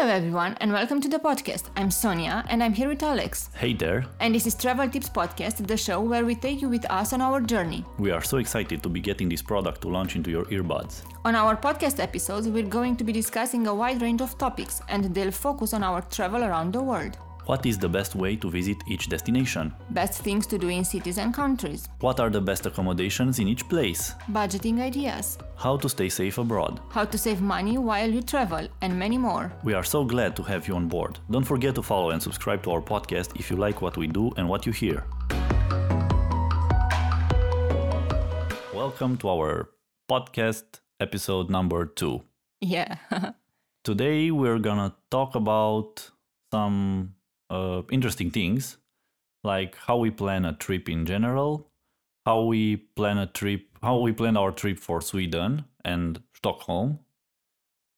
Hello, everyone, and welcome to the podcast. I'm Sonia, and I'm here with Alex. Hey there. And this is Travel Tips Podcast, the show where we take you with us on our journey. We are so excited to be getting this product to launch into your earbuds. On our podcast episodes, we're going to be discussing a wide range of topics, and they'll focus on our travel around the world. What is the best way to visit each destination? Best things to do in cities and countries. What are the best accommodations in each place? Budgeting ideas. How to stay safe abroad. How to save money while you travel, and many more. We are so glad to have you on board. Don't forget to follow and subscribe to our podcast if you like what we do and what you hear. Welcome to our podcast episode number two. Yeah. Today we're gonna talk about some uh, interesting things like how we plan a trip in general, how we plan a trip, how we plan our trip for Sweden and Stockholm,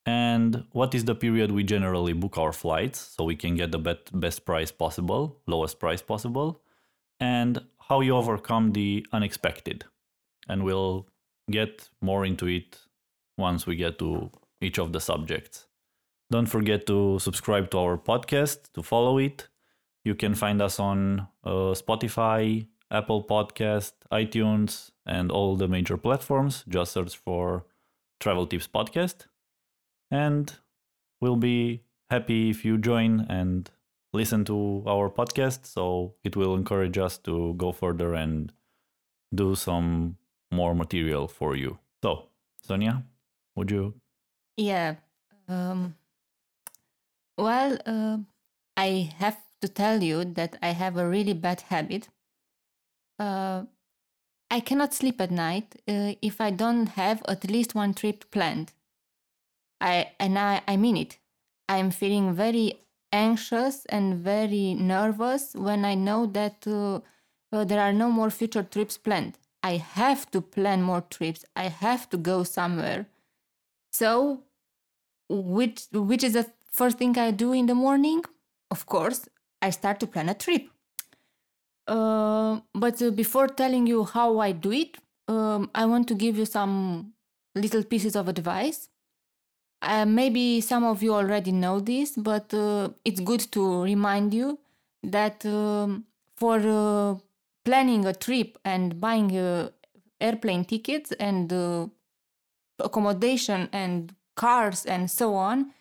and what is the period we generally book our flights so we can get the bet- best price possible, lowest price possible, and how you overcome the unexpected. And we'll get more into it once we get to each of the subjects. Don't forget to subscribe to our podcast, to follow it. You can find us on uh, Spotify, Apple Podcast, iTunes, and all the major platforms. Just search for Travel Tips Podcast. And we'll be happy if you join and listen to our podcast. So it will encourage us to go further and do some more material for you. So, Sonia, would you? Yeah. Um, well, uh, I have to tell you that I have a really bad habit. Uh, I cannot sleep at night uh, if I don't have at least one trip planned. I and I, I mean it. I'm feeling very anxious and very nervous when I know that uh, uh, there are no more future trips planned. I have to plan more trips. I have to go somewhere. So, which which is the first thing I do in the morning? Of course, I start to plan a trip. Uh, but uh, before telling you how I do it, um, I want to give you some little pieces of advice. Uh, maybe some of you already know this, but uh, it's good to remind you that um, for uh, planning a trip and buying uh, airplane tickets and accommodation and cars and so on,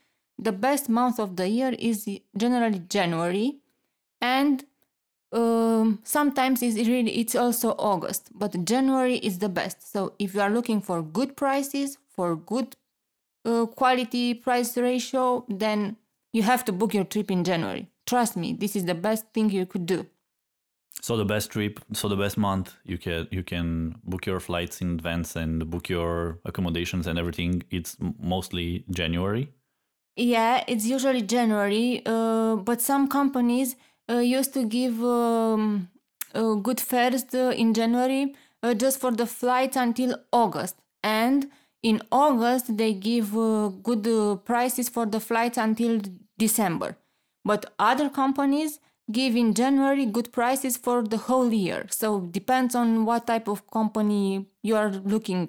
the best month of the year is generally January, and um, sometimes it's really it's also August, but January is the best. So if you are looking for good prices for good uh, quality price ratio, then you have to book your trip in January. Trust me, this is the best thing you could do. So the best trip, so the best month you can you can book your flights in advance and book your accommodations and everything. It's mostly January. Yeah, it's usually January, uh, but some companies uh, used to give um, uh, good fares uh, in January uh, just for the flights until August, and in August they give uh, good prices for the flights until December. But other companies give in January good prices for the whole year. So depends on what type of company you are looking,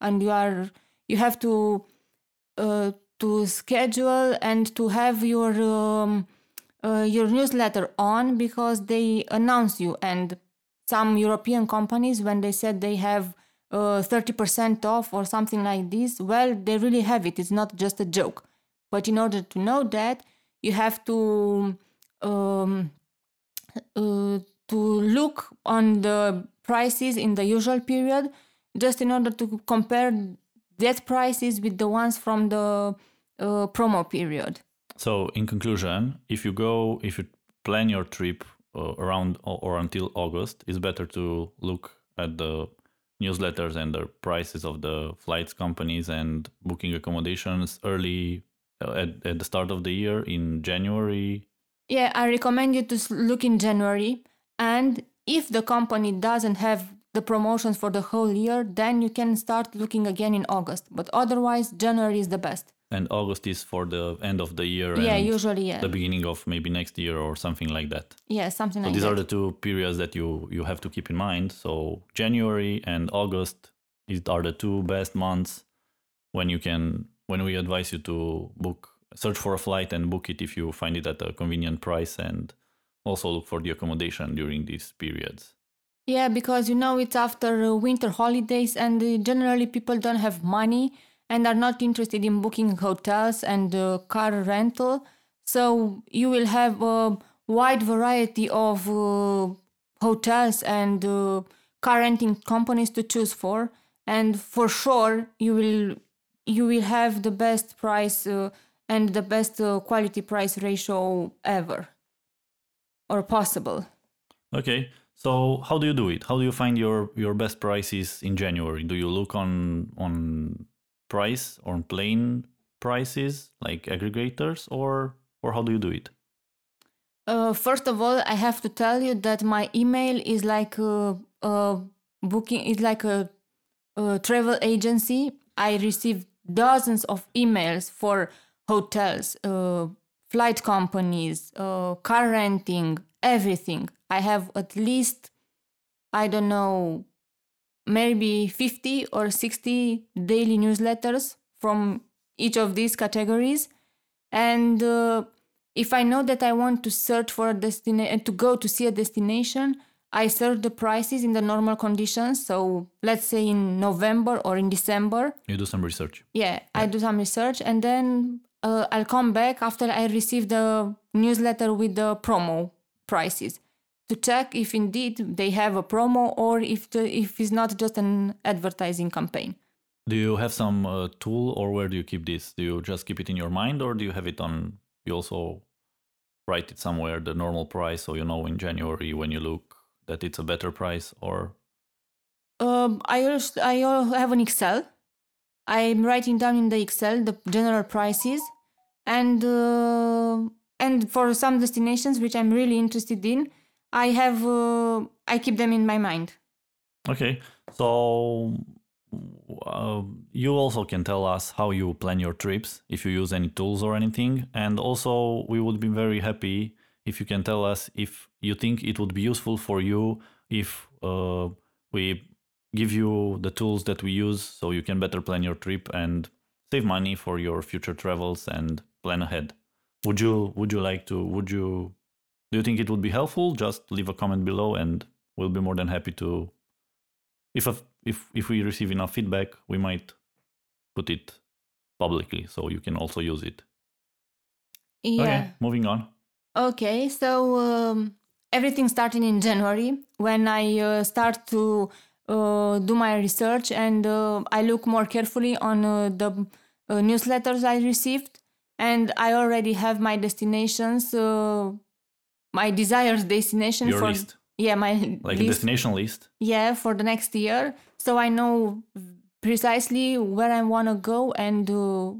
and you are you have to to schedule and to have your um, uh, your newsletter on because they announce you. And some european companies when they said they have uh, 30% off or something like this well they really have it. It's not just a joke. But in order to know that you have to um, uh, to look on the prices in the usual period just in order to compare that prices with the ones from the uh, promo period. So, in conclusion, if you go, if you plan your trip uh, around or, or, until August, it's better to look at the newsletters and the prices of the flights companies and booking accommodations early uh, at, at the start of the year in January. Yeah, I recommend you to look in January. And if the company doesn't have the promotions for the whole year, then you can start looking again in August. But otherwise, January is the best. And August is for the end of the year. Yeah, usually, yeah. The beginning of maybe next year or something like that. Yeah, something so like these that. These are the two periods that you you have to keep in mind. So January and August is, are the two best months when you can when we advise you to book search for a flight and book it if you find it at a convenient price and also look for the accommodation during these periods. Yeah, because you know it's after uh, winter holidays and uh, generally people don't have money and are not interested in booking hotels and uh, car rental. So you will have a wide variety of uh, hotels and uh, car renting companies to choose for and for sure you will you will have the best price uh, and the best quality price ratio ever or possible. Okay. So how do you do it? How do you find your your best prices in January? Do you look on on price on plane prices like aggregators or or how do you do it? Uh, first of all, I have to tell you that my email is like a, a booking. It's like a, a travel agency. I receive dozens of emails for hotels, uh, flight companies, uh, car renting, everything. I have at least, I don't know, maybe 50 or 60 daily newsletters from each of these categories. And uh, if I know that I want to search for a destination, to go to see a destination, I search the prices in the normal conditions. So let's say in November or in December. You do some research. Yeah, I do some research and then uh, I'll come back after I receive the newsletter with the promo prices to check if indeed they have a promo or if the, if it's not just an advertising campaign. Do you have some uh, tool or where do you keep this? Do you just keep it in your mind or do you have it on you also write it somewhere the normal price so you know in January when you look that it's a better price or um, I also, I have an Excel. I'm writing down in the Excel the general prices, and uh, and for some destinations which I'm really interested in, I have uh, I keep them in my mind. Okay, so uh, you also can tell us how you plan your trips if you use any tools or anything, and also we would be very happy if you can tell us if you think it would be useful for you if uh, we give you the tools that we use so you can better plan your trip and save money for your future travels and plan ahead. Would you would you like to would you do you think it would be helpful? Just leave a comment below and we'll be more than happy to if a, if if we receive enough feedback, we might put it publicly so you can also use it. Yeah. Okay, moving on. Okay, so um, everything starting in January when I uh, start to uh, do my research and uh, I look more carefully on uh, the uh, newsletters I received, and I already have my destinations, so my desired destination Your for list. yeah my Like a list. destination list. yeah for the next year, so I know precisely where I want to go and uh,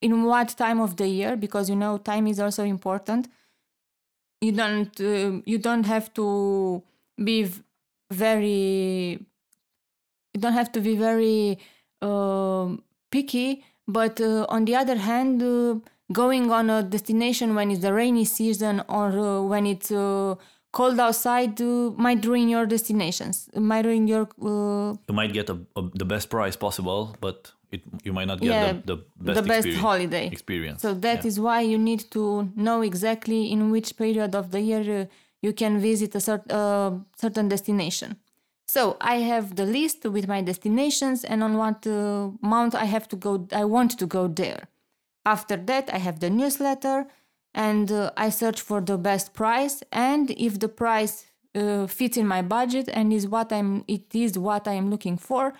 in what time of the year because you know time is also important you don't uh, you don't have to be v- very you don't have to be very um picky but uh, on the other hand uh, going on a destination when it's the rainy season or uh, when it's uh, cold outside uh, might ruin your destinations might ruin your uh, You might get a, a, the best price possible, but it, you might not get Yeah, the, the best, the best experience, holiday experience. So that is Yeah. why you need to know exactly in which period of the year uh, you can visit a cert- uh, certain destination. So I have the list with my destinations and on what uh, month I have to go. I want to go there. After that, I have the newsletter and uh, I search for the best price. And if the price uh, fits in my budget and is what I'm, it is what I am looking for,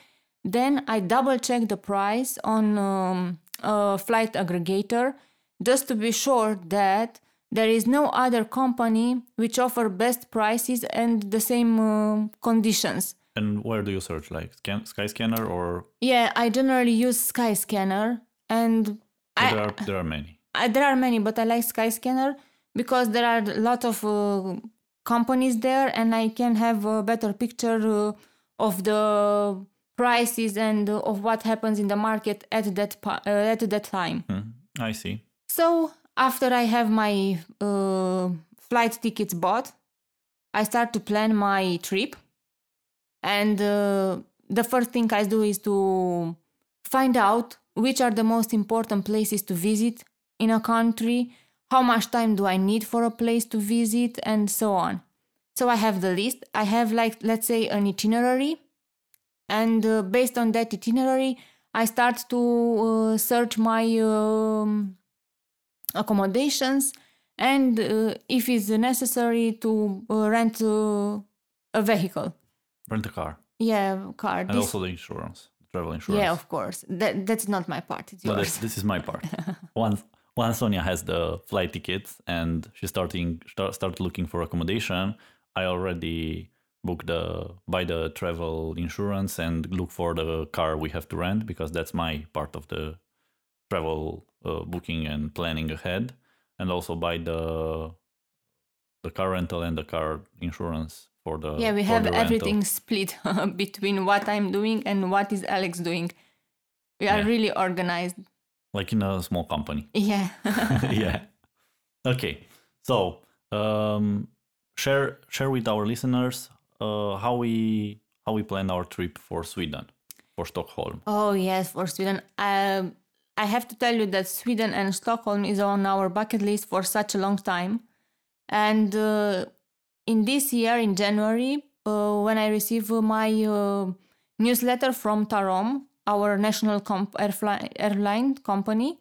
then I double check the price on um, a flight aggregator just to be sure that there is no other company which offer best prices and the same uh, conditions. And where do you search? Like scan, Skyscanner or Yeah, I generally use Skyscanner and I, there are there are many. I, there are many, but I like Skyscanner because there are a lot of uh, companies there, and I can have a better picture uh, of the prices and uh, of what happens in the market at that pa- uh, at that time. Hmm, I see. So after I have my uh, flight tickets bought, I start to plan my trip, and uh, the first thing I do is to find out which are the most important places to visit in a country, how much time do I need for a place to visit, and so on. So I have the list. I have, like, let's say, an itinerary. And uh, based on that itinerary, I start to uh, search my um, accommodations and uh, if it's necessary to uh, rent uh, a vehicle. Rent a car. Yeah, car. And This- also the insurance, travel insurance. yeah, of course. That that's not my part. It's No, yours. this is my part. once once Sonia has the flight tickets and she's starting start, start looking for accommodation, I already book the buy the travel insurance and look for the car we have to rent because that's my part of the travel uh, booking and planning ahead, and also buy the the car rental and the car insurance for the yeah, we have the rental. everything split between what I'm doing and what is Alex doing. We are Yeah. really organized. like in a small company. Yeah. yeah. Okay. So um, share share with our listeners uh, how we how we plan our trip for Sweden, for Stockholm. Oh yes, for Sweden. Um, I have to tell you that Sweden and Stockholm is on our bucket list for such a long time, and uh, in this year, in January, uh, when I received my uh, newsletter from Tarom, our national comp- airfly- airline company,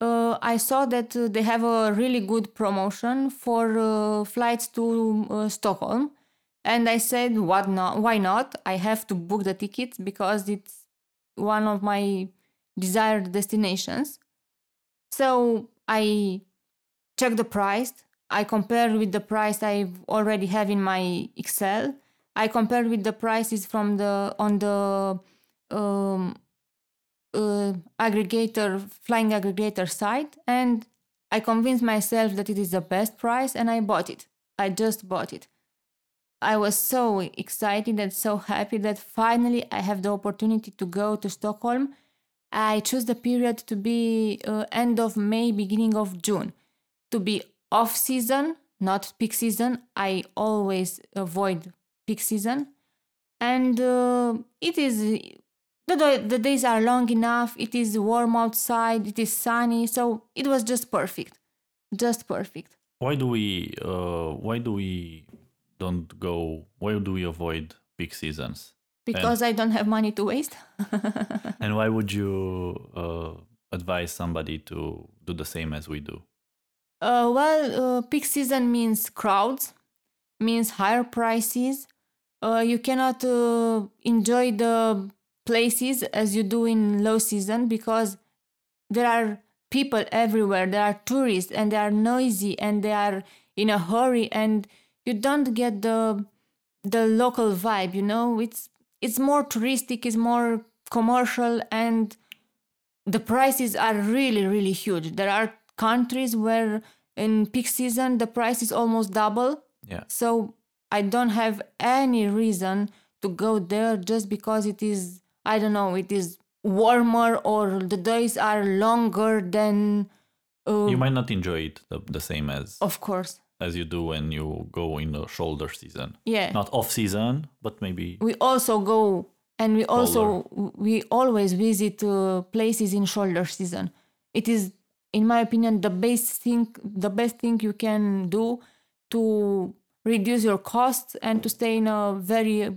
uh, I saw that uh, they have a really good promotion for uh, flights to Stockholm, and I said, "What not? Why not? I have to book the tickets because it's one of my desired destinations." So I checked the price. I compare with the price I already have in my Excel. I compare with the prices from the on the um, uh, aggregator flying aggregator site, and I convinced myself that it is the best price, and I bought it. I just bought it. I was so excited and so happy that finally I have the opportunity to go to Stockholm. I choose the period to be uh, end of May, beginning of June, to be off season, not peak season. I always avoid peak season, and uh, it is the, the days are long enough. It is warm outside. It is sunny, so it was just perfect, just perfect. Why do we uh, why do we don't go? Why do we avoid peak seasons? Because I don't have money to waste. And why would you uh, advise somebody to do the same as we do? Uh, well, uh, peak season means crowds, means higher prices. Uh, you cannot uh, enjoy the places as you do in low season because there are people everywhere. There are tourists and they are noisy and they are in a hurry and you don't get the the local vibe. You know, it's it's more touristic, it's more commercial and the prices are really really huge there are countries where in peak season the price is almost double. Yeah. so i don't have any reason to go there just because it is i don't know it is warmer or the days are longer than uh, You might not enjoy it the, the same as of course. as you do when you go in the shoulder season. yeah. Not off season, but maybe we also go and we also we always visit uh, places in shoulder season. It is in my opinion the best thing the best thing you can do to reduce your costs and to stay in a very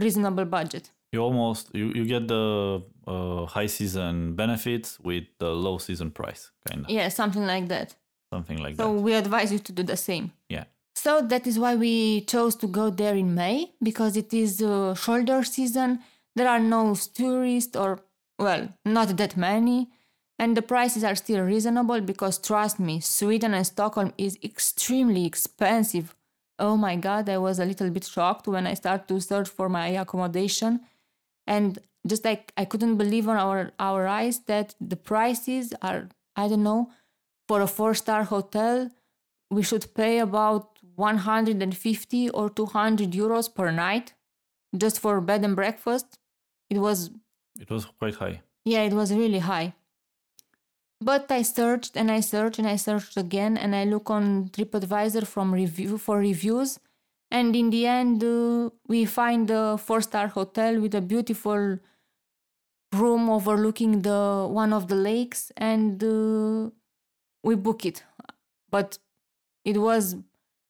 reasonable budget you almost you, you get the uh, high season benefits with the low season price, kind of yeah something like that something like so that. So we advise you to do the same Yeah. So that is why we chose to go there in May because it is uh, shoulder season. There are no tourists or well, not that many, and the prices are still reasonable because trust me, Sweden and Stockholm is extremely expensive. Oh my god, I was a little bit shocked when I started to search for my accommodation and just like I couldn't believe on our our eyes that the prices are I don't know for a four star hotel we should pay about 150 or 200 euros per night just for bed and breakfast. It was, It was quite high. yeah, it was really high. But I searched and I searched and I searched again and I look on TripAdvisor from review for reviews. And in the end, uh, we find a four-star hotel with a beautiful room overlooking the one of the lakes, and uh, we book it, but it was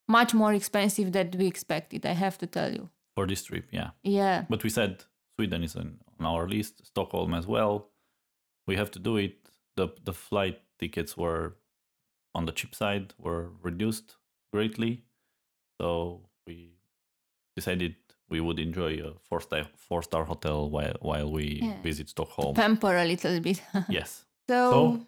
much more expensive than we expected. I have to tell you. For this trip, yeah. Yeah. But we said Sweden is on on our list, Stockholm as well. We have to do it. The the flight tickets were on the cheap side, were reduced greatly. So we decided we would enjoy a four star four star hotel while while we Yeah. visit Stockholm. Pamper a little bit. yes. So, So?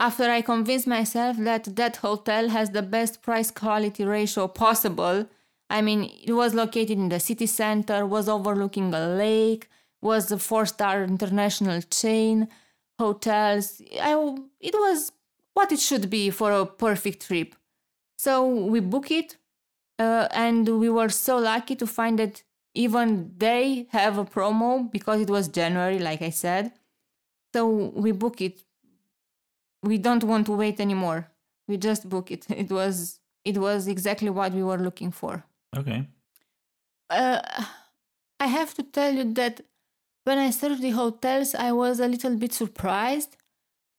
after I convinced myself that that hotel has the best price quality ratio possible, I mean, it was located in the city center, was overlooking a lake, was a four star international chain, hotels. I, it was what it should be for a perfect trip. So we book it, uh, and we were so lucky to find that even they have a promo because it was January, like I said. So we book it. We don't want to wait anymore. We just book it. It was it was exactly what we were looking for. Okay. Uh, I have to tell you that when I searched the hotels, I was a little bit surprised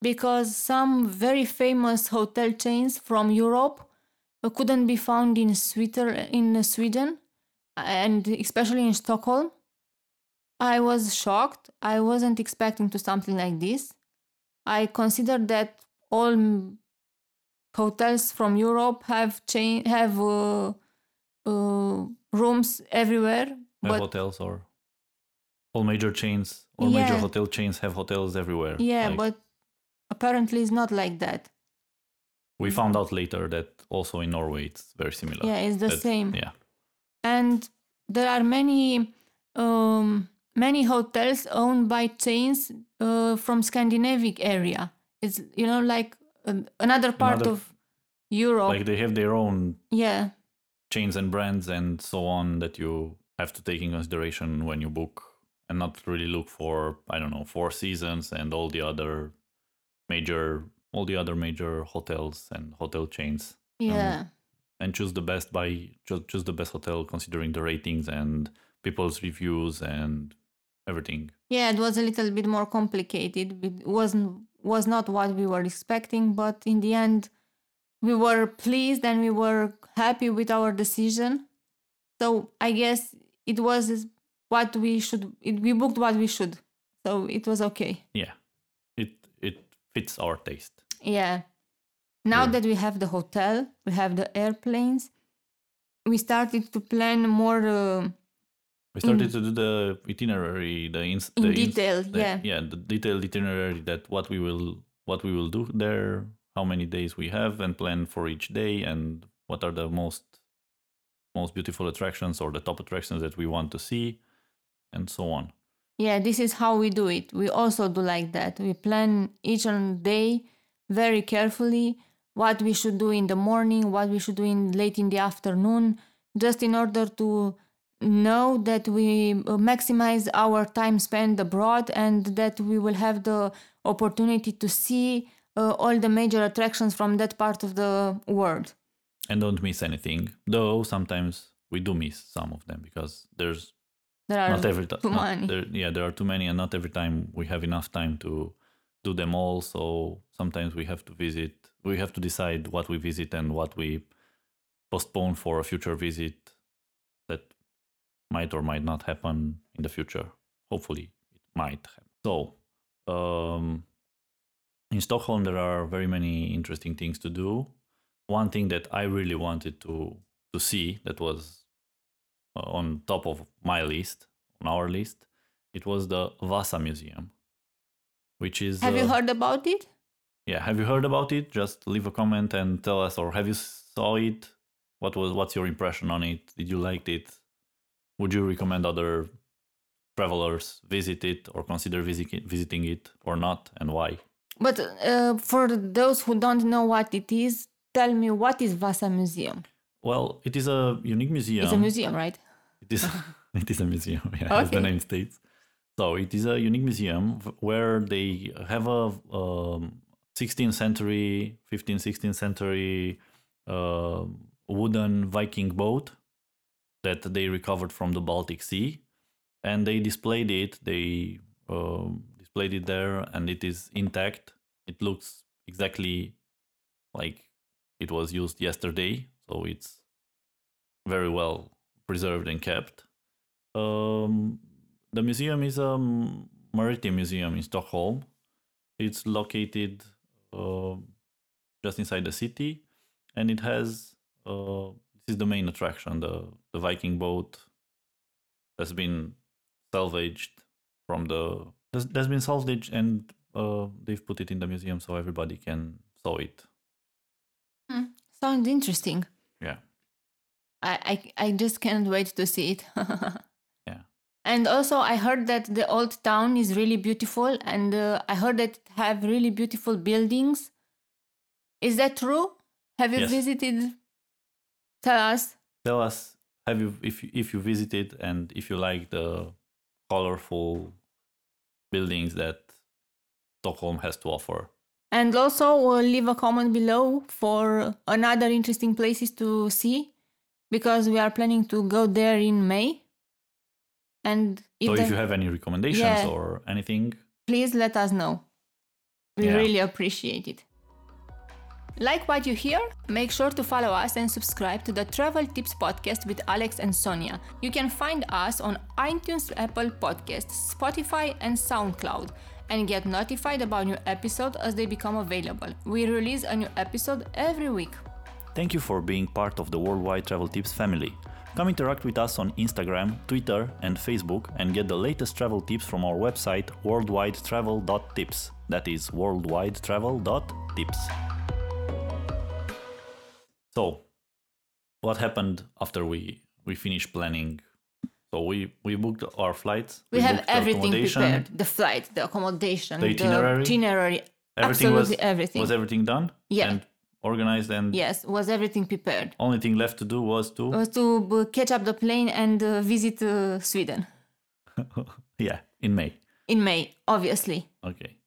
because some very famous hotel chains from Europe uh, couldn't be found in Sweden, and especially in Stockholm. I was shocked. I wasn't expecting to something like this. I considered that all hotels from Europe have chain have uh, uh, rooms everywhere, Have but hotels or all major chains or major hotel chains have hotels everywhere. yeah, Like, but apparently it's not like that. we found out later that also in Norway it's very similar. Yeah, it's the That- same. Yeah. and there are many um, many hotels owned by chains uh, from Scandinavian area. It's you know like uh, another part Another- of Europe. Like they have their own yeah, chains and brands and so on that you have to take in consideration when you book and not really look for I don't know four seasons and all the other major all the other major hotels and hotel chains um, yeah, and choose the best by choose, choose the best hotel considering the ratings and people's reviews and everything yeah. It was a little bit more complicated. It wasn't was not what we were expecting, but in the end, we were pleased and we were happy with our decision. So I guess it was what we should. It, we booked what we should, so it was okay. yeah it it fits our taste Yeah. Now Yeah. that we have the hotel, we have the airplanes, we started to plan more uh, we started to do the itinerary the, ins- in the ins- detail. the- yeah. yeah the detailed itinerary that what we will what we will do there how many days we have and plan for each day and what are the most most beautiful attractions or the top attractions that we want to see and so on Yeah, this is how we do it. We also do like that. We plan each and day very carefully what we should do in the morning, what we should do in late in the afternoon, just in order to know that we uh, maximize our time spent abroad and that we will have the opportunity to see uh, all the major attractions from that part of the world. and don't miss anything though sometimes we do miss some of them because there's There are not every time too many. there, yeah there are too many and not every time we have enough time to do them all so sometimes we have to visit we have to decide what we visit and what we postpone for a future visit that might or might not happen in the future. Hopefully it might happen. So um, in stockholm there are very many interesting things to do. One thing that i really wanted to to see that was on top of my list, on our list, it was the Vasa Museum, which is. Have you uh, heard about it? Yeah, have you heard about it? Just leave a comment and tell us, or have you saw it? What was what's your impression on it? Did you like it? Would you recommend other travelers visit it or consider visit, visiting it or not, and why? But uh, for those who don't know what it is, tell me what is Vasa Museum? Well, it is a unique museum. It's a museum, right? It is it is a museum, yeah, as the Okay. name states. So it is a unique museum where they have a um, 16th century, 15th, 16th century uh, wooden Viking boat that they recovered from the Baltic Sea, and they displayed it. They um displayed it there, and it is intact. It looks exactly like it was used yesterday, so it's very well preserved and kept. Um, the museum is a maritime museum in Stockholm. It's located uh, just inside the city, and it has uh, this is the main attraction the the Viking boat has been salvaged from the there's been salvaged and uh, they've put it in the museum so everybody can saw it. Hmm. Sounds interesting. I, I I just can't wait to see it. yeah. And also, I heard that the old town is really beautiful, and uh, I heard that it have really beautiful buildings. Is that true? Have you Yes. visited? Tell us. Tell us have you if you, if you visited and if you like the colorful buildings that Stockholm has to offer. And also uh, leave a comment below for another interesting places to see because we are planning to go there in May. And if, so if you have any recommendations Yeah. or anything, please let us know. We Yeah. really appreciate it. Like what you hear? Make sure to follow us and subscribe to the Travel Tips Podcast with Alex and Sonia. You can find us on iTunes, Apple Podcasts, Spotify, and SoundCloud and get notified about new episodes as they become available. We release a new episode every week. Thank you for being part of the Worldwide Travel Tips family. Come interact with us on Instagram, Twitter, and Facebook and get the latest travel tips from our website worldwidetravel.tips. That is worldwidetravel.tips. So, what happened after we we finished planning? So we we booked our flights. We, have everything prepared the flight, the accommodation, The itinerary? itinerary Everything was absolutely everything. was everything done? Yeah. And organized and yes, was everything prepared. only thing left to do was to was to uh, catch up the plane and uh, visit uh, Sweden yeah in May. in May, obviously. Okay.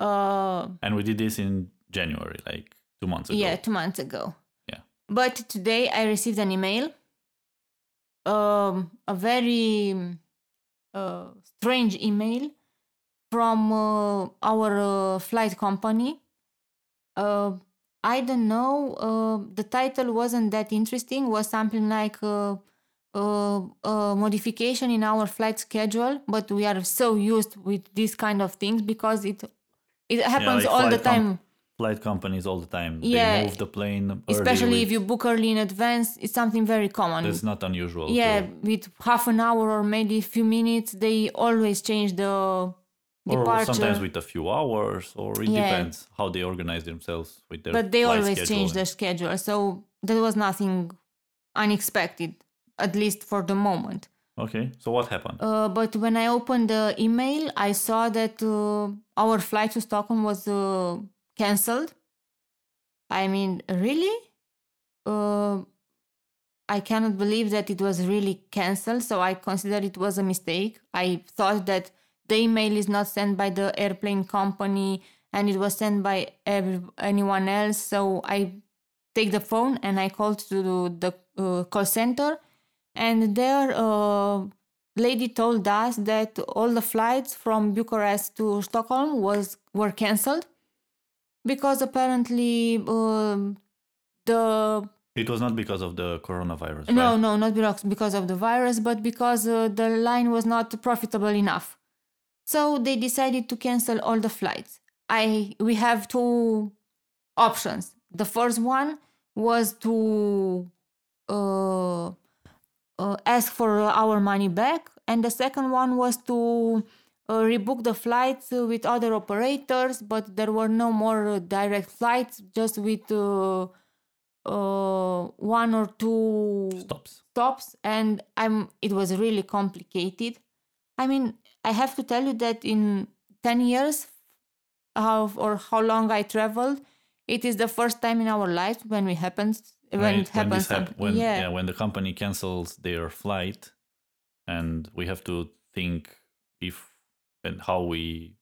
Uh, And we did this in January, like two months ago. yeah, two months ago. Yeah. But today I received an email, um, a very uh, strange email from uh, our uh, flight company. Uh, I don't know. Uh, the title wasn't that interesting. Was something like uh, uh, a modification in our flight schedule, but we are so used with this kind of things because it it happens like all the flight com- time. Flight companies all the time. Yeah. They move the plane. especially if you book early in advance it's something very common It's not unusual. to- yeah with half an hour or maybe a few minutes they always change the or sometimes with a few hours, or it Yeah. depends how they organize themselves with their. but they always schedule change their schedule so there was nothing unexpected at least for the moment Okay, so what happened? uh, but when i opened the email i saw that uh, our flight to stockholm was uh, cancelled i mean really uh, I cannot believe that it was really cancelled, so I consider it was a mistake. I thought that the email is not sent by the airplane company and it was sent by every, anyone else. So I take the phone and I called to the uh, call center, and their uh, lady told us that all the flights from Bucharest to Stockholm was were cancelled because apparently um the it was not because of the coronavirus. no, right? no, not because because of the virus, but because uh, the line was not profitable enough. So they decided to cancel all the flights. I we have two options. The first one was to uh, uh, ask for our money back, and the second one was to uh, rebook the flights with other operators, but there were no more direct flights, just with uh, uh, one or two Stops. stops and i'm it was really complicated i mean i have to tell you that in 10 years how or how long i traveled it is the first time in our life when we happens when Right, it happens this hap- when yeah. yeah when the company cancels their flight, and we have to think if and how we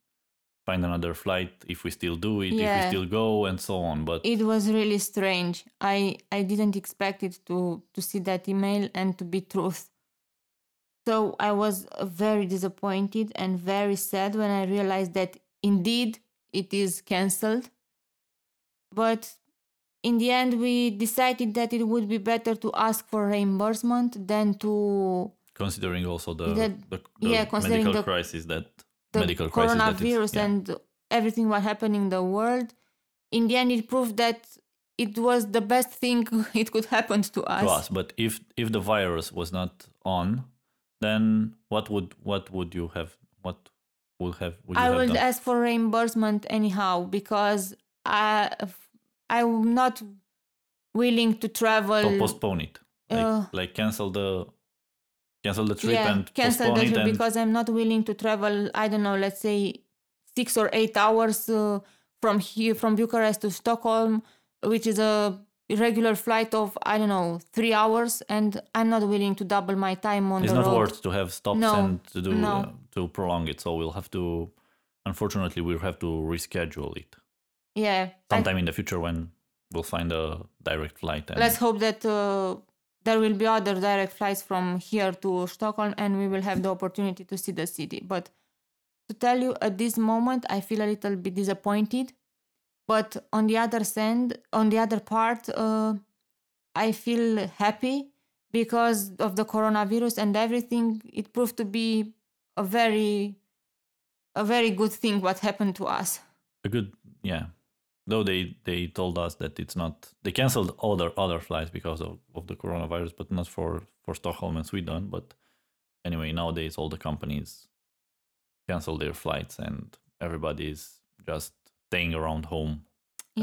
find another flight if we still do it, if we still go, and so on. But it was really strange i i didn't expect it to to see that email and to be truth so i was very disappointed and very sad when i realized that indeed it is cancelled but in the end we decided that it would be better to ask for reimbursement than to considering also the, That- the, the yeah, considering medical the- crisis that the medical crisis that it's- coronavirus yeah. and everything what happened in the world in the end it proved that it was the best thing it could happen to us, to us. But if if the virus was not on, then what would what would you have what would have would you i have will done? ask for reimbursement anyhow because i i'm not willing to travel so postpone it. Like, Uh, like cancel the cancel the trip yeah, and cancel postpone the it trip because I'm not willing to travel. I don't know, let's say six or eight hours uh, from here from Bucharest to Stockholm, which is a regular flight of I don't know three hours, and I'm not willing to double my time on it's not road. worth to have stops No, and to do no. uh, to prolong it. So we'll have to unfortunately we'll have to reschedule it Yeah, I- sometime in the future when we'll find a direct flight and let's hope that uh, there will be other direct flights from here to Stockholm, and we will have the opportunity to see the city. But to tell you, at this moment, I feel a little bit disappointed. But on the other hand, on the other part, uh, I feel happy because of the coronavirus and everything. It proved to be a very, a very good thing what happened to us. a good yeah though they they told us that it's not they canceled other other flights because of, of the coronavirus but not for for stockholm and sweden but anyway nowadays all the companies cancel their flights and everybody's just staying around home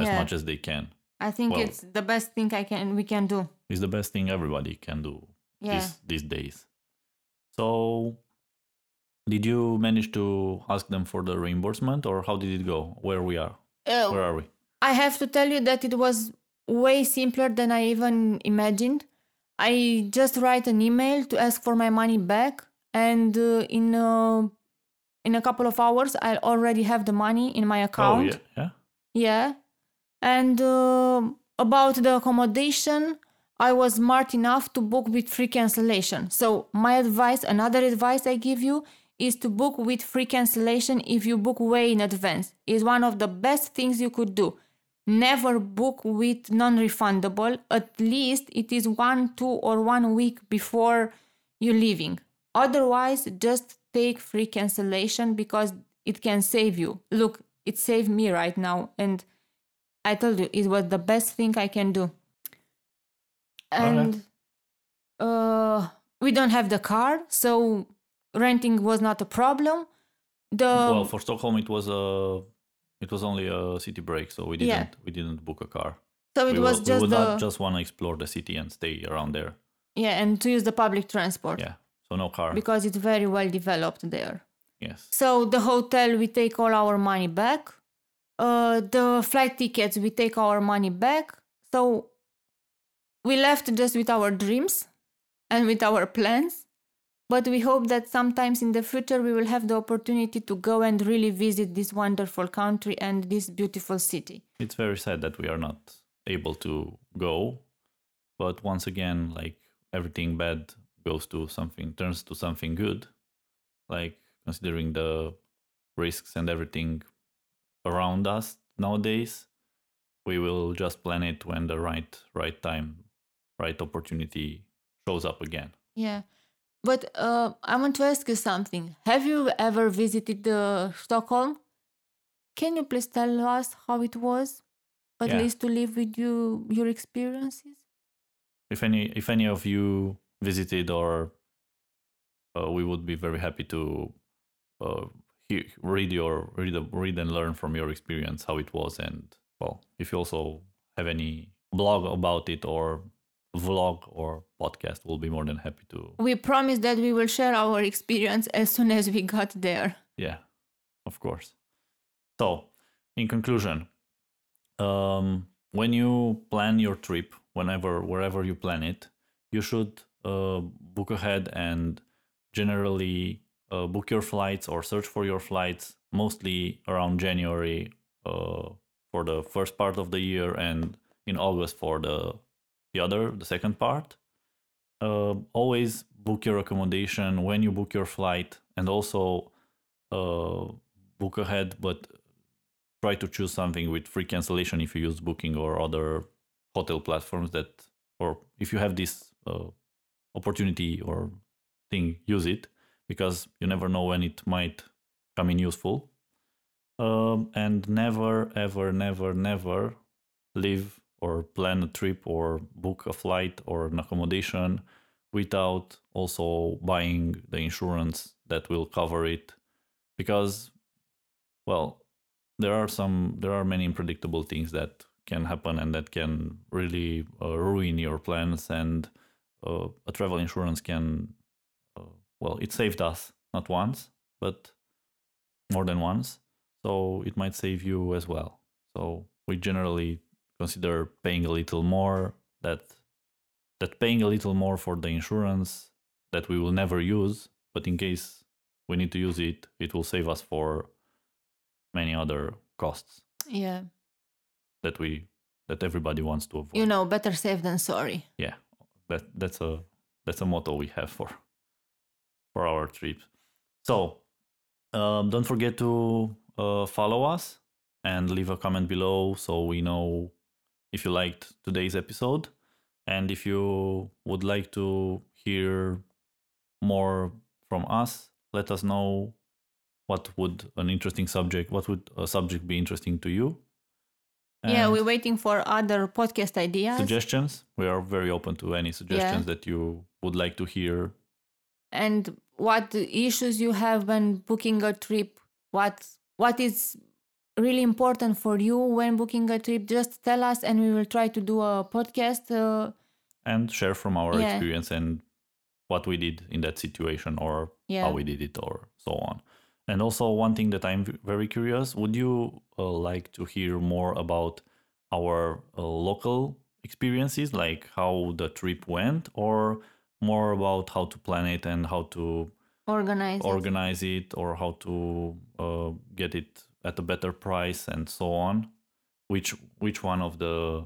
as much as they can I think well- it's the best thing I can we can do. it's the best thing everybody can do Yeah. these these days so did you manage to ask them for the reimbursement or how did it go where we are Uh, where are we I have to tell you that it was way simpler than I even imagined. I just write an email to ask for my money back, and uh, in uh, in a couple of hours, I already have the money in my account. oh account. yeah yeah Yeah. And uh, about the accommodation, I was smart enough to book with free cancellation. So, my advice, another advice I give you, is to book with free cancellation if you book way in advance. Is one of the best things you could do. Never book with non-refundable. At least it is one, two, or one week before you leaving. Otherwise, just take free cancellation because it can save you. Look, it saved me right now, and I told you it was the best thing I can do. And uh, we don't have the car, so renting was not a problem. The well for stockholm it was a it was only a city break so we didn't Yeah. we didn't book a car so it we, was will- we just would the not just want to explore the city and stay around there yeah, and to use the public transport yeah so no car because it's very well developed there. yes So the hotel, we take all our money back. Uh, the flight tickets, we take our money back. So we left just with our dreams and with our plans. But we hope that sometimes in the future we will have the opportunity to go and really visit this wonderful country and this beautiful city. it's very sad that we are not able to go but once again like everything bad goes to something turns to something good like considering the risks and everything around us nowadays we will just plan it when the right right time right opportunity shows up again Yeah. But uh, I want to ask you something. Have you ever visited uh, Stockholm? Can you please tell us how it was? At Yeah. least to live with you your experiences? if any if any of you visited or uh, we would be very happy to uh, hear, read your read, read and learn from your experience how it was and well if you also have any blog about it or vlog or podcast we'll be more than happy to We promise that we will share our experience as soon as we got there. yeah of course so in conclusion um, when you plan your trip whenever wherever you plan it you should book ahead and generally uh, book your flights or search for your flights mostly around january uh, for the first part of the year and in august for the the other the second part. Uh, always book your accommodation when you book your flight and also uh, book ahead but try to choose something with free cancellation if you use Booking or other hotel platforms that, or if you have this uh, opportunity or thing, use it because you never know when it might come in useful. Um, and never, ever, never, never leave or plan a trip or book a flight or an accommodation without also buying the insurance that will cover it because well there are some there are many unpredictable things that can happen and that can really uh, ruin your plans and uh, a travel insurance can uh, well it saved us not once but more than once so it might save you as well so we generally consider paying a little more that that paying a little more for the insurance that we will never use but in case we need to use it it will save us for many other costs Yeah. that we that everybody wants to avoid You know, better safe than sorry. yeah that that's a that's a motto we have for for our trips. So um, don't forget to uh, follow us and leave a comment below so we know if you liked today's episode. And if you would like to hear more from us let us know what would an interesting subject what would a subject be interesting to you yeah, we're waiting for other podcast ideas. suggestions. We are very open to any suggestions that you would like to hear. and what issues you have when booking a trip what what is really important for you when booking a trip just tell us and we will try to do a podcast uh, and share from our Yeah. experience and what we did in that situation or Yeah. how we did it or so on. And also, one thing that I'm very curious would you uh, like to hear more about our uh, local experiences, like how the trip went, or more about how to plan it and how to organize it. it or how to uh, get it at a better price and so on? Which which one of the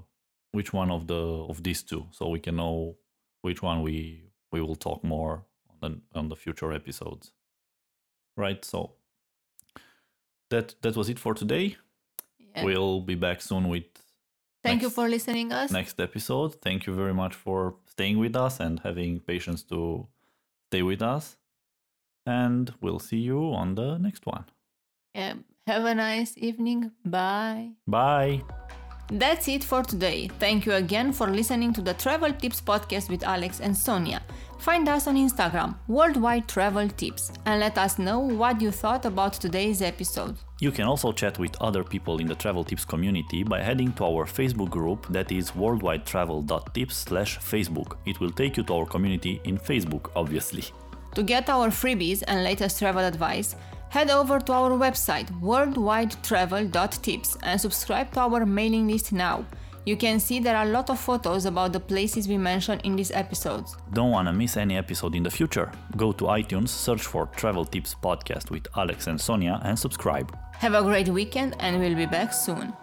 which one of the of these two? So we can know which one we we will talk more on the, on the future episodes right so that that was it for today Yeah. we'll be back soon with thank you for listening us next episode. Thank you very much for staying with us and having patience to stay with us. And we'll see you on the next one. Yeah. have a nice evening bye Bye. That's it for today. Thank you again for listening to the Travel Tips podcast with Alex and Sonia. Find us on Instagram, Worldwide Travel Tips, and let us know what you thought about today's episode. You can also chat with other people in the Travel Tips community by heading to our Facebook group that is worldwidetravel.tips slash Facebook. It will take you to our community in Facebook, obviously. To get our freebies and latest travel advice, head over to our website worldwidetravel.tips and subscribe to our mailing list now. You can see there are a lot of photos about the places we mentioned in these episodes. Don't want to miss any episode in the future? Go to iTunes, search for Travel Tips Podcast with Alex and Sonia, and subscribe. Have a great weekend and we'll be back soon.